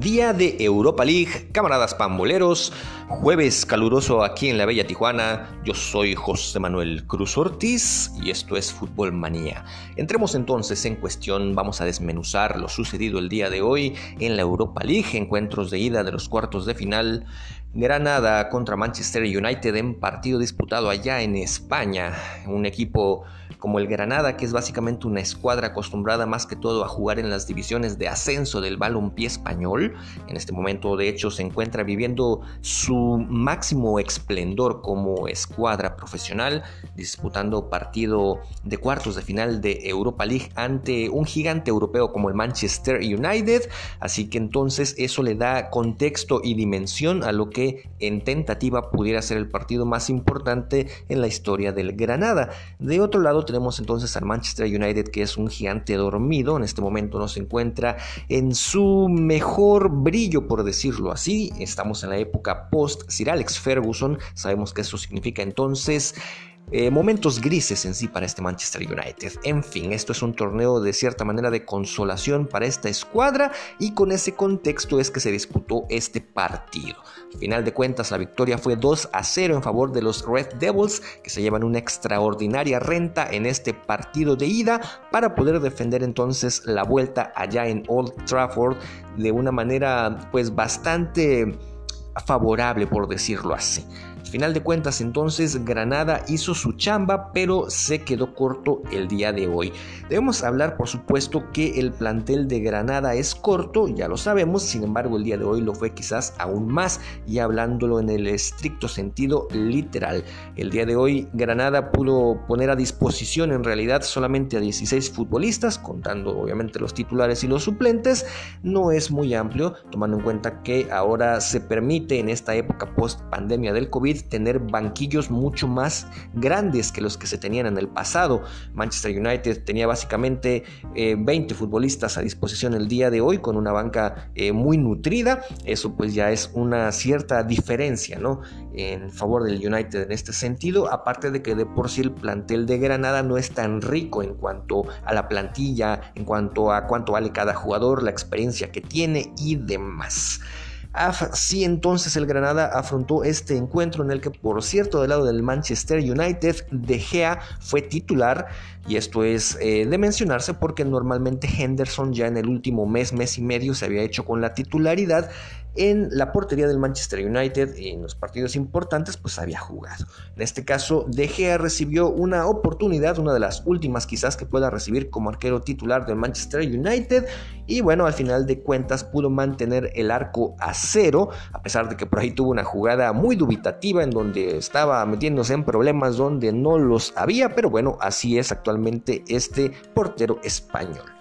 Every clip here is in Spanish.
Día de Europa League, camaradas pamboleros, jueves caluroso aquí en la bella Tijuana. Yo soy José Manuel Cruz Ortiz y esto es Fútbol Manía. Entremos entonces en cuestión, vamos a desmenuzar lo sucedido el día de hoy en la Europa League, encuentros de ida de los cuartos de final. Granada contra Manchester United en partido disputado allá en España, un equipo como el Granada, que es básicamente una escuadra acostumbrada más que todo a jugar en las divisiones de ascenso del balompié español. En este momento, de hecho, se encuentra viviendo su máximo esplendor como escuadra profesional, disputando partido de cuartos de final de Europa League ante un gigante europeo como el Manchester United. Así que entonces eso le da contexto y dimensión a lo que en tentativa pudiera ser el partido más importante en la historia del Granada. De otro lado, tenemos entonces al Manchester United que es un gigante dormido, en este momento no se encuentra en su mejor brillo por decirlo así, estamos en la época post Sir Alex Ferguson, sabemos que eso significa entonces eh, momentos grises en sí para este Manchester United. En fin, esto es un torneo de cierta manera de consolación para esta escuadra y con ese contexto es que se disputó este partido. Al final de cuentas, la victoria fue 2 a 0 en favor de los Red Devils, que se llevan una extraordinaria renta en este partido de ida para poder defender entonces la vuelta allá en Old Trafford de una manera pues bastante favorable por decirlo así final de cuentas entonces Granada hizo su chamba pero se quedó corto el día de hoy. Debemos hablar por supuesto que el plantel de Granada es corto, ya lo sabemos, sin embargo el día de hoy lo fue quizás aún más y hablándolo en el estricto sentido literal. El día de hoy Granada pudo poner a disposición en realidad solamente a 16 futbolistas, contando obviamente los titulares y los suplentes, no es muy amplio tomando en cuenta que ahora se permite en esta época post pandemia del COVID tener banquillos mucho más grandes que los que se tenían en el pasado. Manchester United tenía básicamente 20 eh, futbolistas a disposición el día de hoy con una banca eh, muy nutrida. Eso pues ya es una cierta diferencia ¿no? en favor del United en este sentido. Aparte de que de por sí el plantel de Granada no es tan rico en cuanto a la plantilla, en cuanto a cuánto vale cada jugador, la experiencia que tiene y demás. Así entonces el Granada afrontó este encuentro en el que, por cierto, del lado del Manchester United, De Gea fue titular y esto es eh, de mencionarse porque normalmente Henderson ya en el último mes, mes y medio se había hecho con la titularidad en la portería del Manchester United en los partidos importantes pues había jugado. En este caso De Gea recibió una oportunidad, una de las últimas quizás que pueda recibir como arquero titular del Manchester United y bueno, al final de cuentas pudo mantener el arco a cero, a pesar de que por ahí tuvo una jugada muy dubitativa en donde estaba metiéndose en problemas donde no los había, pero bueno, así es actualmente este portero español.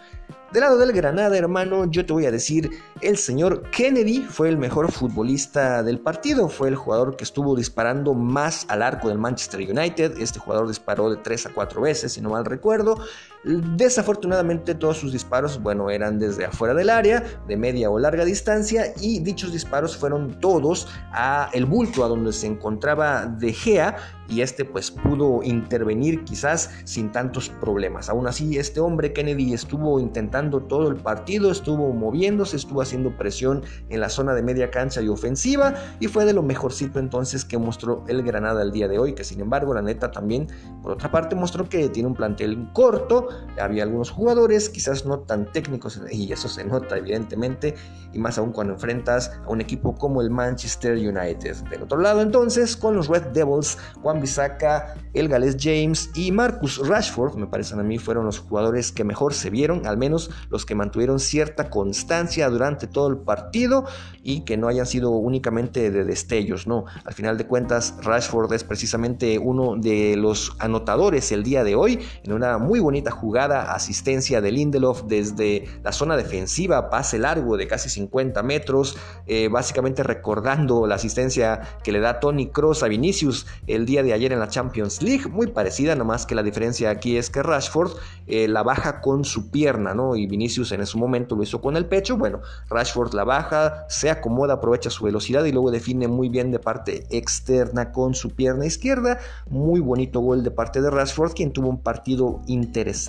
Del lado del Granada, hermano, yo te voy a decir, el señor Kennedy fue el mejor futbolista del partido, fue el jugador que estuvo disparando más al arco del Manchester United, este jugador disparó de 3 a 4 veces, si no mal recuerdo, desafortunadamente todos sus disparos, bueno, eran desde afuera del área, de media o larga distancia, y dichos disparos fueron todos a el bulto a donde se encontraba De Gea, y este pues pudo intervenir quizás sin tantos problemas. Aún así, este hombre Kennedy estuvo intentando todo el partido, estuvo moviéndose, estuvo haciendo presión en la zona de media cancha y ofensiva y fue de lo mejorcito entonces que mostró el Granada el día de hoy, que sin embargo la neta también por otra parte mostró que tiene un plantel corto, había algunos jugadores quizás no tan técnicos y eso se nota evidentemente y más aún cuando enfrentas a un equipo como el Manchester United. Del otro lado entonces con los Red Devils, Juan Bisaca, el Gales James y Marcus Rashford, me parecen a mí, fueron los jugadores que mejor se vieron, al menos los que mantuvieron cierta constancia durante todo el partido y que no hayan sido únicamente de destellos, ¿no? Al final de cuentas, Rashford es precisamente uno de los anotadores el día de hoy, en una muy bonita jugada, asistencia de Lindelof desde la zona defensiva, pase largo de casi 50 metros, eh, básicamente recordando la asistencia que le da Tony Cross a Vinicius el día de ayer en la Champions League, muy parecida, nomás que la diferencia aquí es que Rashford eh, la baja con su pierna, ¿no? Y Vinicius en ese momento lo hizo con el pecho. Bueno, Rashford la baja, se acomoda, aprovecha su velocidad y luego define muy bien de parte externa con su pierna izquierda. Muy bonito gol de parte de Rashford, quien tuvo un partido interesante.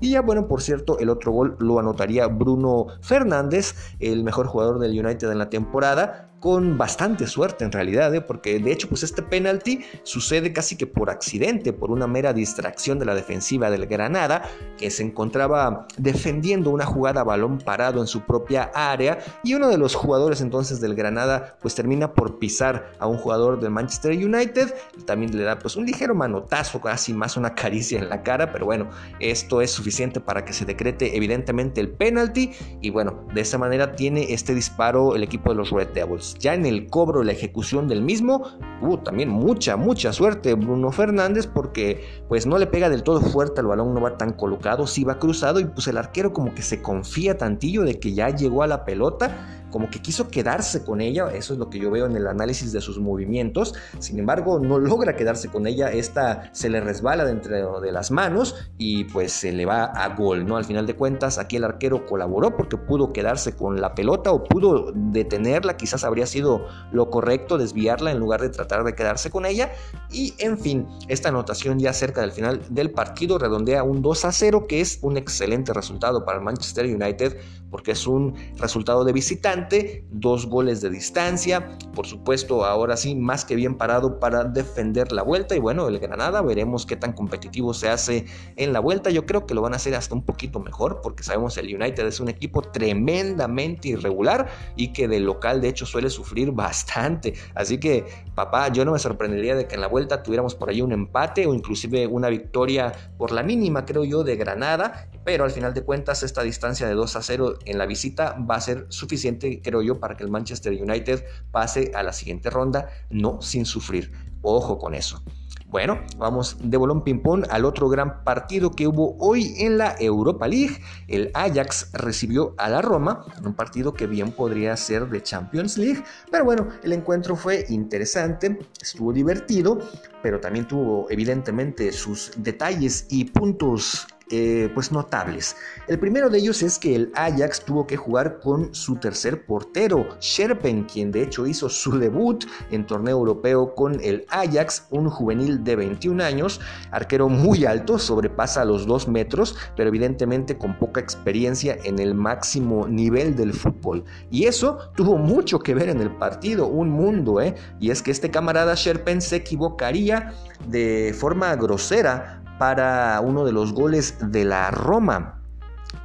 Y ya, bueno, por cierto, el otro gol lo anotaría Bruno Fernández, el mejor jugador del United en la temporada con bastante suerte en realidad, ¿eh? porque de hecho pues este penalti sucede casi que por accidente, por una mera distracción de la defensiva del Granada, que se encontraba defendiendo una jugada a balón parado en su propia área y uno de los jugadores entonces del Granada pues termina por pisar a un jugador del Manchester United, y también le da pues un ligero manotazo, casi más una caricia en la cara, pero bueno, esto es suficiente para que se decrete evidentemente el penalti y bueno, de esa manera tiene este disparo el equipo de los Red Devils. Ya en el cobro la ejecución del mismo, hubo también mucha, mucha suerte Bruno Fernández porque pues no le pega del todo fuerte, el balón no va tan colocado, sí va cruzado y pues el arquero como que se confía tantillo de que ya llegó a la pelota como que quiso quedarse con ella, eso es lo que yo veo en el análisis de sus movimientos, sin embargo no logra quedarse con ella, esta se le resbala dentro de las manos y pues se le va a gol, ¿no? Al final de cuentas aquí el arquero colaboró porque pudo quedarse con la pelota o pudo detenerla, quizás habría sido lo correcto desviarla en lugar de tratar de quedarse con ella y en fin, esta anotación ya cerca del final del partido redondea un 2 a 0 que es un excelente resultado para el Manchester United porque es un resultado de visitante, dos goles de distancia, por supuesto ahora sí más que bien parado para defender la vuelta y bueno, el Granada veremos qué tan competitivo se hace en la vuelta, yo creo que lo van a hacer hasta un poquito mejor porque sabemos el United es un equipo tremendamente irregular y que de local de hecho suele sufrir bastante, así que papá, yo no me sorprendería de que en la vuelta tuviéramos por ahí un empate o inclusive una victoria por la mínima creo yo de Granada, pero al final de cuentas esta distancia de 2 a 0 en la visita va a ser suficiente, creo yo, para que el Manchester United pase a la siguiente ronda, no sin sufrir. Ojo con eso. Bueno, vamos de bolón ping-pong al otro gran partido que hubo hoy en la Europa League. El Ajax recibió a la Roma, un partido que bien podría ser de Champions League, pero bueno, el encuentro fue interesante, estuvo divertido, pero también tuvo evidentemente sus detalles y puntos eh, pues notables. El primero de ellos es que el Ajax tuvo que jugar con su tercer portero, Sherpen, quien de hecho hizo su debut en torneo europeo con el Ajax, un juvenil de 21 años, arquero muy alto, sobrepasa los 2 metros, pero evidentemente con poca experiencia en el máximo nivel del fútbol. Y eso tuvo mucho que ver en el partido, un mundo, ¿eh? Y es que este camarada Sherpen se equivocaría de forma grosera para uno de los goles de la Roma.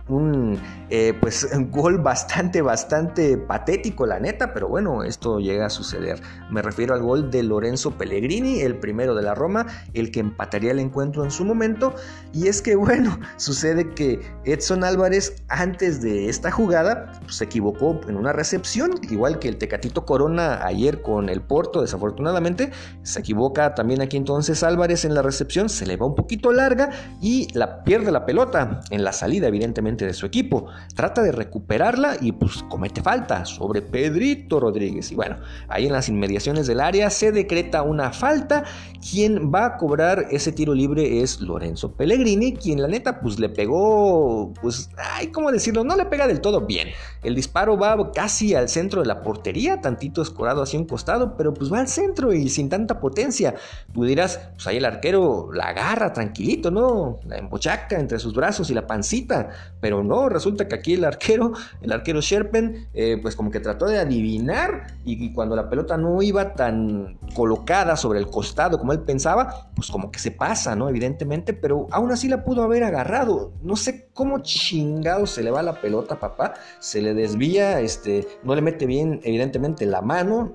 Un eh, pues un gol bastante, bastante patético, la neta, pero bueno, esto llega a suceder. Me refiero al gol de Lorenzo Pellegrini, el primero de la Roma, el que empataría el encuentro en su momento. Y es que, bueno, sucede que Edson Álvarez, antes de esta jugada, pues, se equivocó en una recepción, igual que el Tecatito Corona ayer con el Porto, desafortunadamente, se equivoca también aquí entonces Álvarez en la recepción, se le va un poquito larga y la pierde la pelota en la salida, evidentemente, de su equipo trata de recuperarla y pues comete falta sobre Pedrito Rodríguez. Y bueno, ahí en las inmediaciones del área se decreta una falta. Quien va a cobrar ese tiro libre es Lorenzo Pellegrini, quien la neta pues le pegó, pues, ay, ¿cómo decirlo? No le pega del todo bien. El disparo va casi al centro de la portería, tantito escorado hacia un costado, pero pues va al centro y sin tanta potencia. Tú dirás, pues ahí el arquero la agarra tranquilito, ¿no? La embochaca entre sus brazos y la pancita, pero no, resulta que aquí el arquero, el arquero Sherpen, eh, pues como que trató de adivinar y, cuando la pelota no iba tan colocada sobre el costado como él pensaba, pues como que se pasa, ¿no? Evidentemente, pero aún así la pudo haber agarrado. No sé cómo chingado se le va la pelota, papá. Se le desvía, este, no le mete bien, evidentemente, la mano,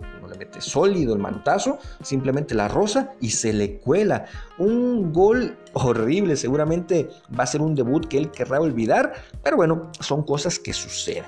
sólido el manotazo, simplemente la rosa y se le cuela. Un gol horrible, seguramente va a ser un debut que él querrá olvidar, pero bueno, son cosas que suceden.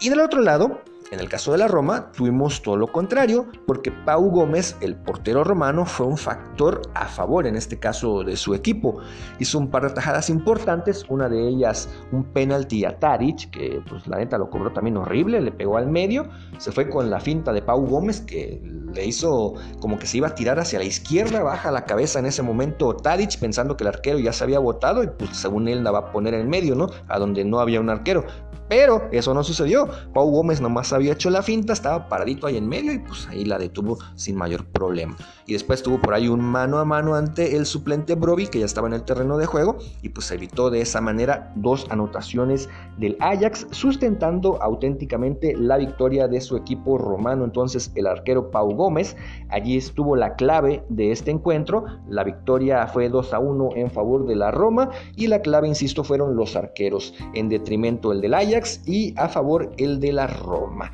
Y del otro lado, En el caso de la Roma, tuvimos todo lo contrario, porque Pau Gómez, el portero romano, fue un factor a favor en este caso de su equipo. Hizo un par de tajadas importantes, una de ellas un penalti a Taric, que pues la neta lo cobró también horrible, le pegó al medio, se fue con la finta de Pau Gómez, que le hizo como que se iba a tirar hacia la izquierda, baja la cabeza en ese momento Tadic pensando que el arquero ya se había botado y pues según él la va a poner en medio, ¿no? A donde no había un arquero. Pero eso no sucedió. Pau Gómez nomás había hecho la finta, estaba paradito ahí en medio y pues ahí la detuvo sin mayor problema. Y después tuvo por ahí un mano a mano ante el suplente Broby que ya estaba en el terreno de juego y pues evitó de esa manera dos anotaciones del Ajax sustentando auténticamente la victoria de su equipo romano. Entonces el arquero Pau Gómez allí estuvo la clave de este encuentro. La victoria fue 2 a 1 en favor de la Roma y la clave, insisto, fueron los arqueros en detrimento el del Ajax y a favor el de la Roma.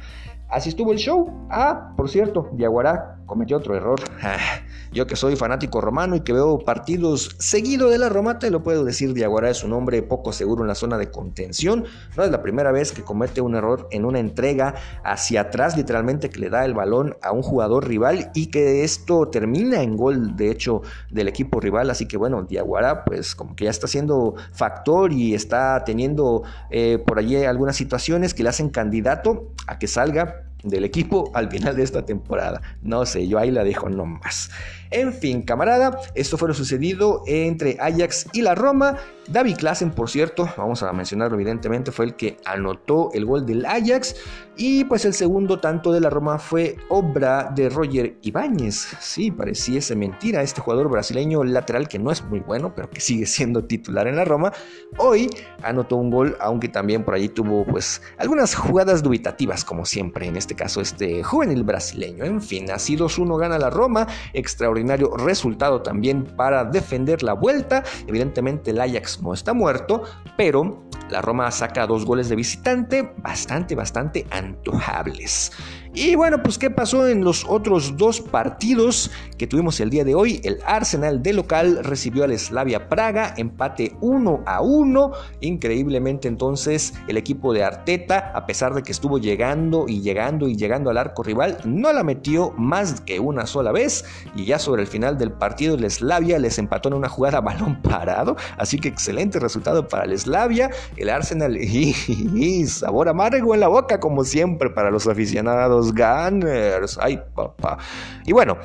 Así estuvo el show. Ah, por cierto, Diaguará cometió otro error. Yo que soy fanático romano y que veo partidos seguido de la Roma, te lo puedo decir, Diaguará es un hombre poco seguro en la zona de contención. No es la primera vez que comete un error en una entrega hacia atrás, literalmente que le da el balón a un jugador rival y que esto termina en gol, de hecho, del equipo rival. Así que bueno, Diaguará pues como que ya está siendo factor y está teniendo eh, por allí algunas situaciones que le hacen candidato a que salga del equipo al final de esta temporada. No sé, yo ahí la dejo nomás. En fin, camarada, esto fue lo sucedido entre Ajax y la Roma. David Klassen, por cierto, vamos a mencionarlo evidentemente, fue el que anotó el gol del Ajax. Y pues el segundo tanto de la Roma fue obra de Roger Ibáñez. Sí, pareciese mentira, este jugador brasileño lateral que no es muy bueno, pero que sigue siendo titular en la Roma. Hoy anotó un gol, aunque también por allí tuvo pues algunas jugadas dubitativas, como siempre, en este caso este juvenil brasileño. En fin, así 2-1 gana la Roma, extraordinario resultado también para defender la vuelta. Evidentemente el Ajax no está muerto, pero la Roma saca dos goles de visitante bastante, bastante antojables. Y bueno, pues qué pasó en los otros dos partidos que tuvimos el día de hoy. El Arsenal de local recibió al Slavia Praga, empate 1 a 1. Increíblemente entonces el equipo de Arteta, a pesar de que estuvo llegando y llegando y llegando al arco rival, no la metió más que una sola vez. Y ya sobre el final del partido el Slavia les empató en una jugada a balón parado. Así que excelente resultado para el Slavia. El Arsenal y sabor amargo en la boca como siempre para los aficionados Gunners. Ay, papá. Y bueno,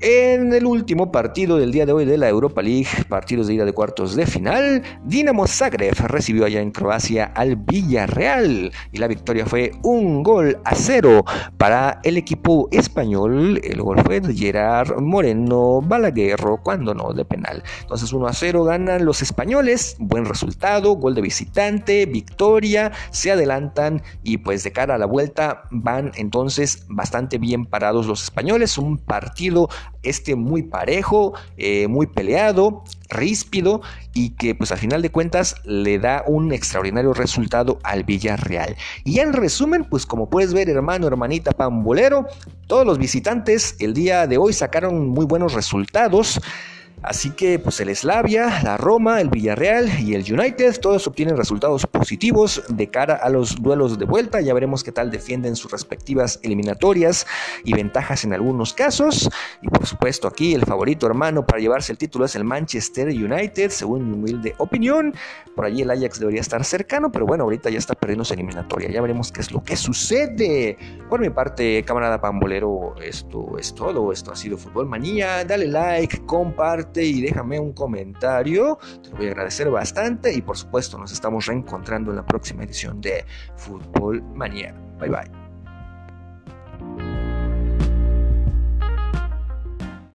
en el último partido del día de hoy de la Europa League, partidos de ida de cuartos de final, Dinamo Zagreb recibió allá en Croacia al Villarreal y la victoria fue un gol a cero para el equipo español. El gol fue de Gerard Moreno Balaguerro cuando no de penal. Entonces 1 a 0 ganan los españoles, buen resultado, gol de visitante, victoria, se adelantan y pues de cara a la vuelta van entonces bastante bien parados los españoles. Un partido este muy parejo, eh, muy peleado, ríspido y que pues al final de cuentas le da un extraordinario resultado al Villarreal. Y en resumen, pues como puedes ver hermano, hermanita pambolero, todos los visitantes el día de hoy sacaron muy buenos resultados. Así que pues el Slavia, la Roma, el Villarreal y el United todos obtienen resultados positivos de cara a los duelos de vuelta. Ya veremos qué tal defienden sus respectivas eliminatorias y ventajas en algunos casos. Y por supuesto aquí el favorito hermano para llevarse el título es el Manchester United, según mi humilde opinión. Por allí el Ajax debería estar cercano, pero bueno, ahorita ya está perdiendo su eliminatoria. Ya veremos qué es lo que sucede. Por mi parte, camarada pambolero, esto es todo. Esto ha sido Fútbol Manía. Dale like, y déjame un comentario. Te lo voy a agradecer bastante y por supuesto nos estamos reencontrando en la próxima edición de Fútbol Manía. Bye bye.